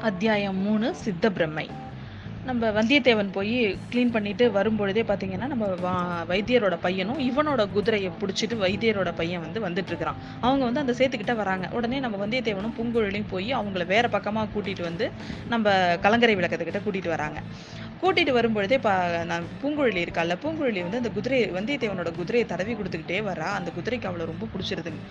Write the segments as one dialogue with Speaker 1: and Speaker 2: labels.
Speaker 1: அத்தியாயம் மூணு சித்த பிரம்மை நம்ம வந்தியத்தேவன் போய் க்ளீன் பண்ணிட்டு வரும்பொழுதே பார்த்தீங்கன்னா நம்ம வா- வைத்தியரோட பையனும் இவனோட குதிரையை பிடிச்சிட்டு வைத்தியரோட பையன் வந்து வந்துட்டு இருக்கிறான் அவங்க வந்து அந்த சேத்துக்கிட்ட வராங்க. உடனே நம்ம வந்தியத்தேவனும் பூங்குழலியும் போய் அவங்கள வேற பக்கமாக கூட்டிட்டு வந்து நம்ம கலங்கரை விளக்கத்துக்கிட்ட கூட்டிட்டு வராங்க. கூட்டிட்டு வரும்பொழுதே பா நான் பூங்குழலி இருக்கால்ல பூங்குழலி வந்து அந்த குதிரை வந்தியத்தேவனோட குதிரையை தடவி கொடுத்துக்கிட்டே வரா. அந்த குதிரைக்கு அவளை ரொம்ப பிடிச்சிருதுங்க.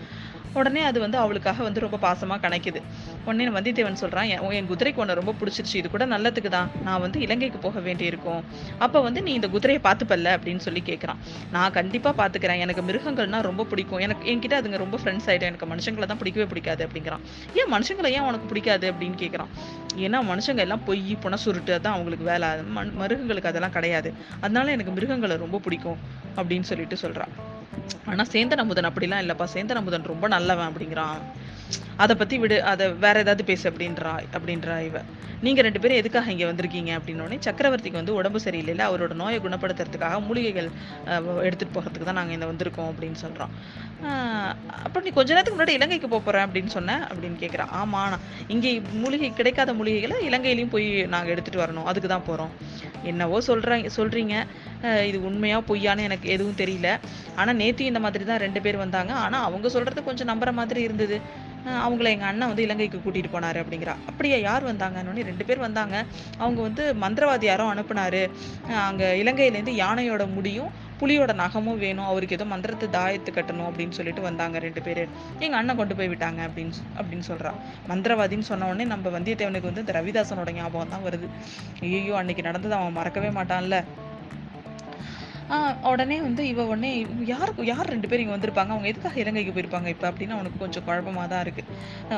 Speaker 1: உடனே அது வந்து அவளுக்காக வந்து ரொம்ப பாசமாக கணக்குது. உடனே வந்தியத்தேவன் சொல்கிறான் "என் என் குதிரைக்கு உன்னை ரொம்ப பிடிச்சிருச்சு. இது கூட நல்லதுக்கு தான். நான் வந்து இலங்கைக்கு போக வேண்டியிருக்கும். அப்போ வந்து நீ இந்த குதிரையை பார்த்துப்பல்ல? அப்படின்னு சொல்லி கேட்குறான் நான் கண்டிப்பாக பார்த்துக்கிறேன். எனக்கு மிருகங்கள்னா ரொம்ப பிடிக்கும். எனக்கு என்கிட்ட அதுங்க ரொம்ப ஃப்ரெண்ட்ஸ் ஆகிடும் எனக்கு மனுஷங்களை தான் பிடிக்கவே பிடிக்காது அப்படிங்கிறான். ஏன் மனுஷங்களை ஏன் உனக்கு பிடிக்காது? அப்படின்னு கேட்குறான் ஏன்னா மனுஷங்க எல்லாம் பொய் புன சுருட்டு தான் அவங்களுக்கு வேலை. அது மிருகங்களுக்கு அதெல்லாம் கிடையாது. அதனால எனக்கு மிருகங்களை ரொம்ப பிடிக்கும் அப்படின்னு சொல்லிட்டு சொல்கிறான் ஆனா சேந்தன் அமுதன் அப்படிலாம் இல்லப்பா. சேந்தன் அமுதன் ரொம்ப நல்லவன் அப்படிங்கிறான். அதை பற்றி விடு அதை வேற ஏதாவது பேசு அப்படின்றா அப்படின்றா இவ. நீங்கள் ரெண்டு பேரும் எதுக்காக இங்கே வந்திருக்கீங்க அப்படின்னோடனே சக்கரவர்த்திக்கு வந்து உடம்பு சரியில்லைல்ல அவரோட நோயை குணப்படுத்துறதுக்காக மூலிகைகள் எடுத்துகிட்டு போகிறதுக்கு தான் நாங்கள் இந்த வந்திருக்கோம் அப்படின்னு சொல்கிறோம் அப்போ நீ கொஞ்ச நேரத்துக்கு முன்னாடி இலங்கைக்கு போக அப்படின்னு சொன்னேன் அப்படின்னு கேட்குறான் ஆமாம் நான் இங்கே மூலிகை கிடைக்காத மூலிகைகளை இலங்கையிலையும் போய் நாங்கள் எடுத்துகிட்டு வரணும். அதுக்கு தான் போகிறோம் என்னவோ சொல்கிறாங்க சொல்கிறீங்க இது உண்மையாக பொய்யான்னு எனக்கு எதுவும் தெரியல. ஆனால் நேற்று இந்த மாதிரி தான் ரெண்டு பேர் வந்தாங்க. ஆனால் அவங்க சொல்கிறது கொஞ்சம் நம்புற மாதிரி இருந்தது. அவங்கள எங்கள் அண்ணன் வந்து இலங்கைக்கு கூட்டிகிட்டு போனாரு அப்படிங்கிறா. அப்படியே யார் வந்தாங்கன்னு ரெண்டு பேர் வந்தாங்க. அவங்க வந்து மந்திரவாதி யாரோ அனுப்புனாரு அங்கே இலங்கையிலேருந்து யானையோட முடியும் புலியோட நகமும் வேணும் அவருக்கு ஏதோ மந்திரத்தை தாயத்து கட்டணும் அப்படின்னு சொல்லிட்டு வந்தாங்க ரெண்டு பேர். எங்கள் அண்ணன் கொண்டு போய் விட்டாங்க அப்படின்னு அப்படின்னு சொல்கிறான் மந்திரவாதின்னு சொன்ன உடனே நம்ம வந்தியத்தேவனுக்கு வந்து இந்த ரவிதாசனோட ஞாபகம் தான் வருது. ஐயோ அன்னைக்கு நடந்தது அவன் மறக்கவே மாட்டான்ல. உடனே வந்து இவ உடனே யாருக்கு யார் ரெண்டு பேரும் இங்க வந்திருப்பாங்க? அவங்க எதுக்காக இலங்கைக்கு போயிருப்பாங்க இப்ப அப்படின்னு அவனுக்கு கொஞ்சம் குழப்பமா தான் இருக்கு.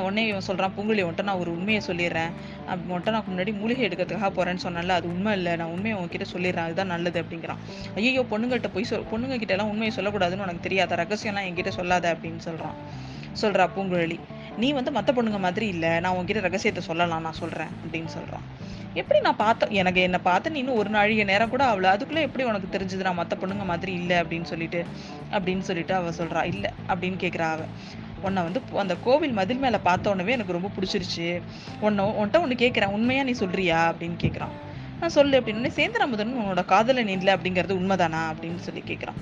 Speaker 1: உடனே இவன் சொல்றான் பூங்குழலி ஒன்ட்ட நான் ஒரு உண்மையை சொல்லிடுறேன். அப்படி நான் முன்னாடி மூலிகை எடுக்கிறதுக்காக போறேன்னு சொன்னால அது உண்மை இல்லை. நான் உண்மையை உங்ககிட்ட சொல்லிடுறேன். அதுதான் நல்லது அப்படிங்கிறான். ஐயோ பொண்ணுங்கிட்ட போய் சொல் பொண்ணுங்க கிட்ட எல்லாம் உண்மையை சொல்லக்கூடாதுன்னு உனக்கு தெரியாத. ரகசியம்லாம் என்கிட்ட சொல்லாத அப்படின்னு சொல்றான். சொல்றா பூங்குழலி. நீ வந்து மற்ற பொண்ணுங்க மாதிரி இல்லை நான் உன்கிட்ட ரகசியத்தை சொல்லலாம் நான் சொல்கிறேன் அப்படின்னு சொல்கிறான் எப்படி நான் பார்த்தேன் எனக்கு என்னை பார்த்து நீ இன்னும் ஒரு நாழிகை நேரம் கூட அவ்வளோ அதுக்குள்ளே எப்படி உனக்கு தெரிஞ்சது நான் மற்ற பொண்ணுங்க மாதிரி இல்லை அப்படின்னு சொல்லிட்டு அப்படின்னு சொல்லிட்டு அவள் சொல்கிறா இல்லை அப்படின்னு கேட்குறா அவள் உன்னை வந்து அந்த கோவில் மதில் மேலே பார்த்த உடனே எனக்கு ரொம்ப பிடிச்சிருச்சு. உன்னை உன்கிட்ட ஒன்று கேட்குறேன் உண்மையாக நீ சொல்கிறியா அப்படின்னு கேட்குறான் நான் சொல்லு அப்படின்னு சேந்தன் அமுதன் உன்னோட நீ இல்லை அப்படிங்கிறது உண்மைதானா அப்படின்னு சொல்லி கேட்குறான்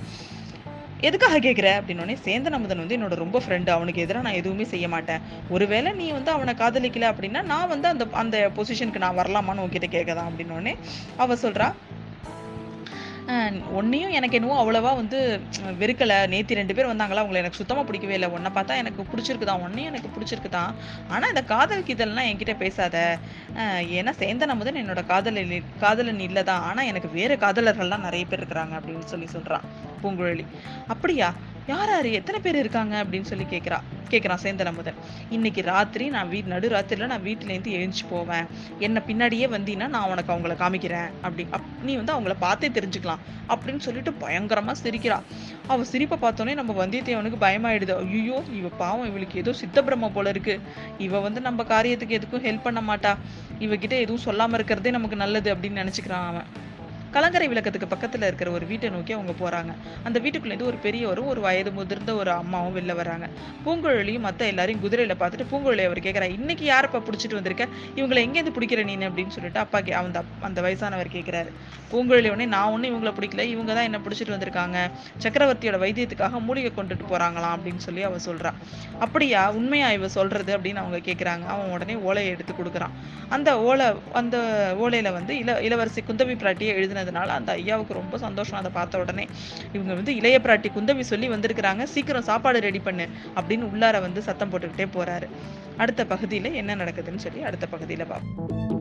Speaker 1: எதுக்காக கேட்குற அப்படின்னோடனே சேந்தன் அமுதன் வந்து என்னோட ரொம்ப ஃப்ரெண்டு அவனுக்கு எதிராக நான் எதுவுமே செய்ய மாட்டேன். ஒருவேளை நீ வந்து அவனை காதலிக்கல அப்படின்னா நான் வந்து அந்த அந்த பொசிஷனுக்கு நான் வரலாமான்னு உன்கிட்ட கேட்கதான் அப்படின்னோடனே அவ சொல்றா ஒன்றையும் எனக்கு என்னவோ அவ்வளோவா வந்து வெறுக்கலை வெறுக்கல. நேத்தி ரெண்டு பேர் வந்தாங்களா அவங்களை எனக்கு சுத்தமாக பிடிக்கவே இல்லை. ஒன்றை பார்த்தா எனக்கு பிடிச்சிருக்குதான் உன்னையும் எனக்கு பிடிச்சிருக்குதான் ஆனால் இந்த காதல் கீதல்லாம் என்கிட்ட பேசாத. ஏன்னா சேந்தன் அமுதன் என்னோட காதலன் இல்லை காதலன் ஆனால் எனக்கு வேறு காதலர்கள்லாம் நிறைய பேர் இருக்கிறாங்க அப்படின்னு சொல்லி சொல்கிறான் பூங்குழலி. அப்படியா? யார் யார்? எத்தனை பேர் இருக்காங்க? அப்படின்னு சொல்லி கேட்குறா கேட்குறான் சேந்தன் அமுதன். இன்னைக்கு ராத்திரி நான் வீட் நடு ராத்திரியில் நான் வீட்டிலேருந்து எழுந்துச்சு போவேன். என்னை பின்னாடியே வந்தீங்கன்னா நான் உனக்கு அவங்கள காமிக்கிறேன். அப்படி அப் நீ வந்து அவங்கள பார்த்தே தெரிஞ்சுக்கலாம் அப்படின்னு சொல்லிட்டு பயங்கரமாக சிரிக்கிறா. அவள் சிரிப்பை பார்த்தோன்னே நம்ம வந்தியத்தேவனுக்கு பயமாயிடுது. ஐயோ இவ பாவம் இவளுக்கு ஏதோ சித்த பிரம்ம போல இருக்கு. இவ வந்து நம்ம காரியத்துக்கு எதுக்கும் ஹெல்ப் பண்ண மாட்டா. இவகிட்ட எதுவும் சொல்லாமல் இருக்கிறதே நமக்கு நல்லது அப்படின்னு நினச்சிக்கிறான் அவன். கலங்கரை விளக்கத்துக்கு பக்கத்தில் இருக்கிற ஒரு வீட்டை நோக்கி அவங்க போகிறாங்க அந்த வீட்டுக்குள்ளேருந்து ஒரு பெரியவரும் ஒரு வயது முதிர்ந்த ஒரு அம்மாவும் வெளில வராங்க பூங்குழலியும் மற்ற எல்லாரையும் குதிரையில் பார்த்துட்டு பூங்குழலி அவர் கேட்குறா இன்னைக்கு யாரப்பா பிடிச்சிட்டு வந்திருக்க? இவங்களை எங்கேருந்து பிடிக்கிற நீ அப்படின்னு சொல்லிட்டு அப்பா கே அந்த அந்த வயசானவர் கேட்குறாரு பூங்குழலி உடனே நான் ஒன்னும் இவங்களை பிடிக்கல. இவங்க தான் என்ன பிடிச்சிட்டு வந்திருக்காங்க. சக்கரவர்த்தியோட வைத்தியத்துக்காக மூலிகை கொண்டுட்டு போறாங்களாம் அப்படின்னு சொல்லி அவள் சொல்கிறா அப்படியா? உண்மையா இவ சொல்றது? அப்படின்னு அவங்க கேட்குறாங்க அவன் உடனே ஓலையை எடுத்து கொடுக்குறான். அந்த ஓலை அந்த ஓலையில் வந்து இள இளவரசி குந்தவி பிராட்டியை பண்ணதுனால அந்த ஐயாவுக்கு ரொம்ப சந்தோஷம். அதை பார்த்த உடனே இவங்க வந்து இளைய பிராட்டி குந்தவி சொல்லி வந்திருக்கிறாங்க. சீக்கிரம் சாப்பாடு ரெடி பண்ணு அப்படின்னு உள்ளார வந்து சத்தம் போட்டுக்கிட்டே போறாரு. அடுத்த பகுதியில என்ன நடக்குதுன்னு சொல்லி அடுத்த பகுதியில பார்ப்போம்.